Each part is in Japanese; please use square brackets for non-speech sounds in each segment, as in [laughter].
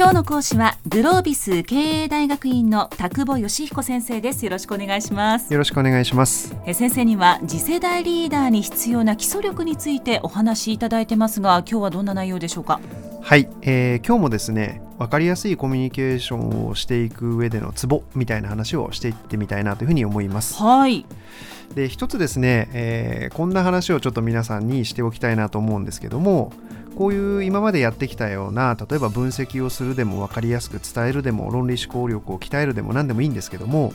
今日の講師はグロービス経営大学院の田久保義彦先生です。よろしくお願いします。よろしくお願いします。え先生には次世代リーダーに必要な基礎力についてお話しいただいてますが今日はどんな内容でしょうか？はい、えー、今日もですね分かりやすいコミュニケーションをしていく上でのツボみたいな話をしていってみたいなというふうに思います。はい。で一つですね、えー、こんな話をちょっと皆さんにしておきたいなと思うんですけどもこういう今までやってきたような例えば分析をするでも分かりやすく伝えるでも論理思考力を鍛えるでも何でもいいんですけども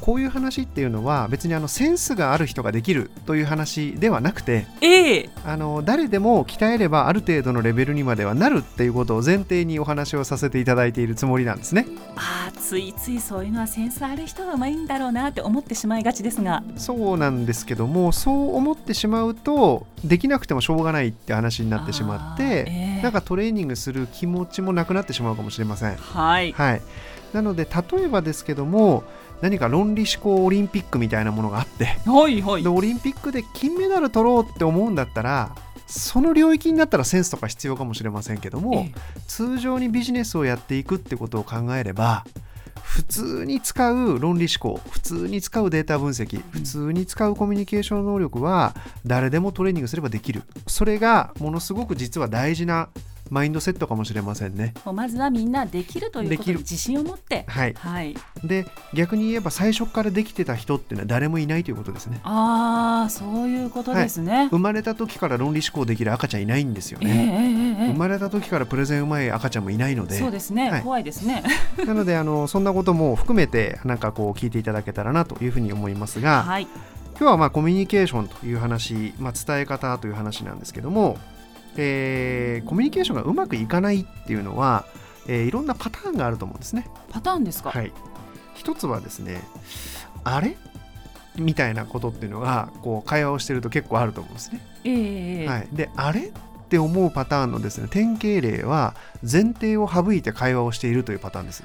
こういう話っていうのは別にあのセンスがある人ができるという話ではなくて、ええ、あの誰でも鍛えればある程度のレベルにまではなるっていうことを前提にお話をさせていただいているつもりなんですね。あついついそういうのはセンスある人がうまいんだろうなって思ってしまいがちですが。そうなんですけどもそう思ってしまうとできなくてもしょうがないって話になってしまって、えー、なんかトレーニングする気持ちもなくなってしまうかもしれません。はい、はい、なので例えばですけども何か論理思考オリンピックみたいなものがあって、はいはい、でオリンピックで金メダル取ろうって思うんだったらその領域になったらセンスとか必要かもしれませんけども、通常にビジネスをやっていくってことを考えれば普通に使う論理思考普通に使うデータ分析普通に使うコミュニケーション能力は誰でもトレーニングすればできる。それがものすごく実は大事なマインドセットかもしれませんね。まずはみんなできるということで自信を持って。はい。はい、で逆に言えば最初からできてた人っていうのは誰もいないということですね。ああそういうことですね、はい、生まれた時から論理思考できる赤ちゃんいないんですよね。えーえー、生まれた時からプレゼンうまい赤ちゃんもいないので。そうですね。はい、怖いですね。[laughs] なのであのそんなことも含めてなんかこう聞いていただけたらなというふうに思いますが。はい。今日はまあコミュニケーションという話、まあ、伝え方という話なんですけどもえー、コミュニケーションがうまくいかないっていうのは、えー、いろんなパターンがあると思うんですね。パターンですか、はい、一つはですねあれ？みたいなことっていうのがこう会話をしてると結構あると思うんですね。えー、はい、であれ？って思うパターンのですね典型例は前提を省いて会話をしているというパターンです。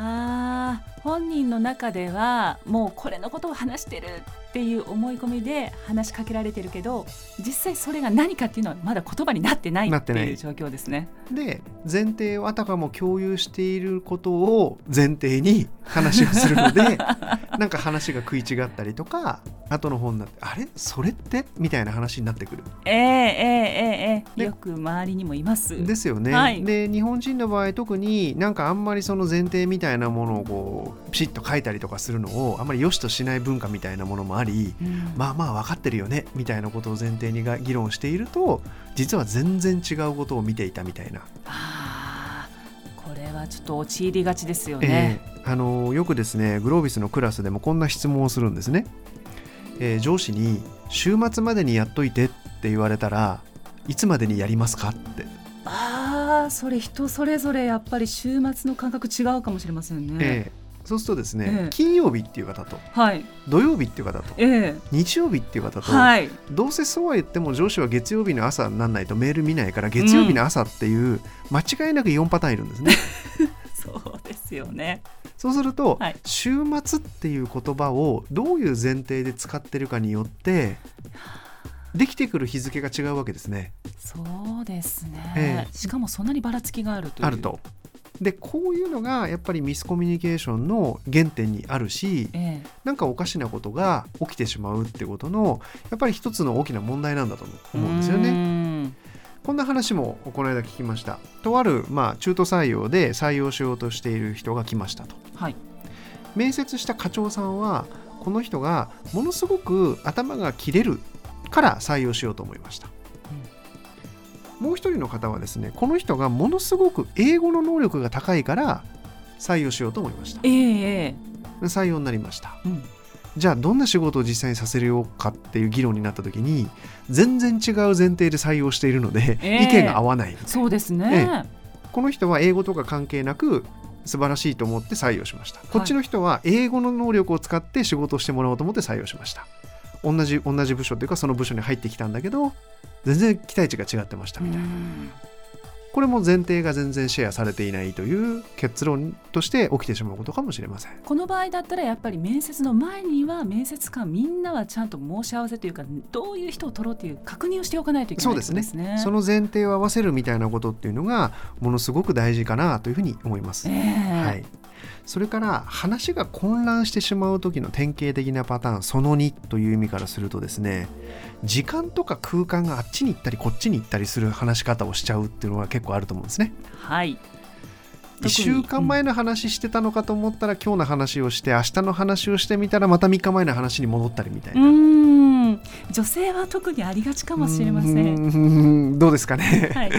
あ本人の中ではもうこれのことを話してるっていう思い込みで話しかけられてるけど実際それが何かっていうのはまだ言葉になってないっていう状況ですね。で前提をあたかも共有していることを前提に話をするので [laughs] なんか話が食い違ったりとか後の本になってあれ？それって？みたいな話になってくる。えー、えー、えー、えー、よく周りにもいます。ですよね。はい、で日本人の場合特になんかあんまりその前提みたいなものをこうピシッと書いたりとかするのをあんまり良しとしない文化みたいなものもあり、うん、まあまあ分かってるよねみたいなことを前提にが議論していると実は全然違うことを見ていたみたいな。これはちょっと陥りがちですよね、えー、あのよくですねグロービスのクラスでもこんな質問をするんですね、えー、上司に「週末までにやっといて」って言われたらいつまでにやりますかって。ああそれ人それぞれやっぱり週末の感覚違うかもしれませんね、えーそうするとですね、ええ、金曜日っていう方と、はい、土曜日っていう方と、え、日曜日っていう方と、はい、どうせそうは言っても上司は月曜日の朝にならないとメール見ないから月曜日の朝っていう、うん、間違いなく4パターンいるんですね。[laughs] そうですよねそうすると、はい、週末っていう言葉をどういう前提で使ってるかによってできてくる日付が違うわけですね。そうですね、しかもそんなにばらつきがあるとあると。でこういうのがやっぱりミスコミュニケーションの原点にあるし、ええ、なんかおかしなことが起きてしまうってことのやっぱり一つの大きな問題なんだと思うんですよね。こんな話もこの間聞きました。とある、まあ、中途採用で採用しようとしている人が来ましたと。はい、面接した課長さんはこの人がものすごく頭が切れるから採用しようと思いました。もう一人の方はですねこの人がものすごく英語の能力が高いから採用しようと思いました、えー、採用になりました、うん、じゃあどんな仕事を実際にさせるようかっていう議論になった時に全然違う前提で採用しているので、えー、意見が合わない。そうですね、えー、この人は英語とか関係なく素晴らしいと思って採用しました、こっちの人は英語の能力を使って仕事をしてもらおうと思って採用しました。同じ同じ部署というかその部署に入ってきたんだけど全然期待値が違ってましたみたいな。これも前提が全然シェアされていないという結論として起きてしまうことかもしれませんこの場合だったらやっぱり面接の前には面接官みんなはちゃんと申し合わせというかどういう人を取ろうという確認をしておかないといけないですね。そうですねその前提を合わせるみたいなことっていうのがものすごく大事かなというふうに思います。えー、はいそれから話が混乱してしまう時の典型的なパターンその2という意味からするとですね時間とか空間があっちに行ったりこっちに行ったりする話し方をしちゃうっていうのは結構あると思うんですね。はい。1週間前の話してたのかと思ったら、今日の話をして明日の話をしてみたらまた3日前の話に戻ったりみたいな。うん。女性は特にありがちかもしれません。どうですかね、はい、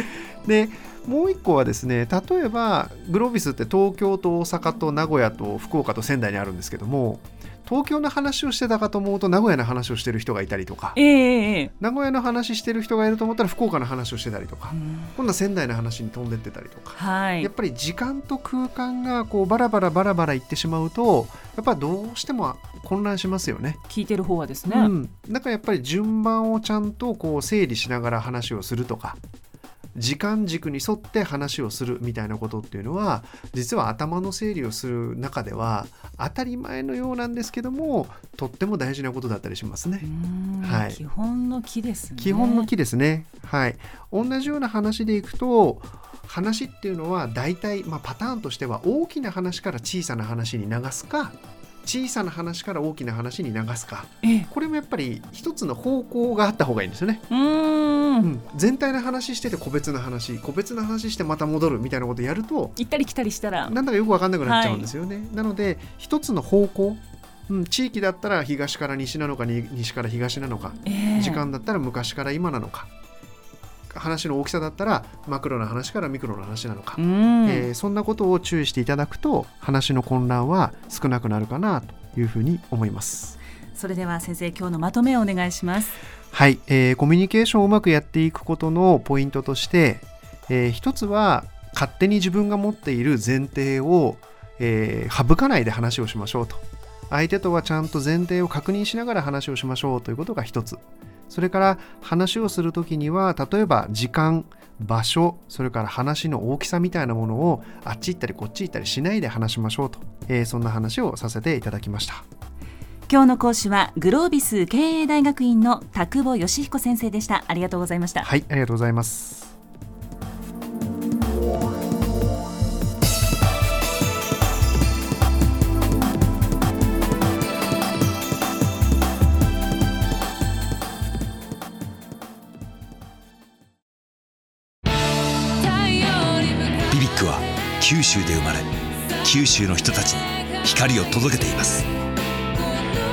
でもう一個はですね例えばグロービスって東京と大阪と名古屋と福岡と仙台にあるんですけども東京の話をしてたかと思うと名古屋の話をしてる人がいたりとか、えー、名古屋の話してる人がいると思ったら福岡の話をしてたりとか、うん、今度は仙台の話に飛んでってたりとか、はい、やっぱり時間と空間がこうバラバラバラバラいってしまうとやっぱどうしても混乱しますよね。聞いてる方はですね、うん、だからやっぱり順番をちゃんとこう整理しながら話をするとか時間軸に沿って話をするみたいなことっていうのは実は頭の整理をする中では当たり前のようなんですけどもとっても大事なことだったりしますね。はい、基本の木ですね。基本の木ですね。はい。同じような話でいくと話っていうのは大体、まあ、パターンとしては大きな話から小さな話に流すか小さな話から大きな話に流すか、ええ、これもやっぱり一つの方向があった方がいいんですよね。うん、全体の話してて個別の話個別の話してまた戻るみたいなことやると行ったり来たりしたら。なんだかよく分かんなくなっちゃうんですよね。はい、なので一つの方向うん、地域だったら東から西なのか西から東なのか、えー、時間だったら昔から今なのか話の大きさだったらマクロな話からミクロの話なのか、えー、そんなことを注意していただくと話の混乱は少なくなるかなというふうに思いますそれでは先生今日のまとめをお願いします。はい、えー、コミュニケーションをうまくやっていくことのポイントとして、えー、一つは勝手に自分が持っている前提を、えー、省かないで話をしましょうと。相手とはちゃんと前提を確認しながら話をしましょうということが一つ。それから話をする時には例えば時間場所それから話の大きさみたいなものをあっち行ったりこっち行ったりしないで話しましょうと、えー、そんな話をさせていただきました。今日の講師はグロービス経営大学院の田久保義彦先生でした。ありがとうございました。はいありがとうございます。九州で生まれ九州の人たちに光を届けています。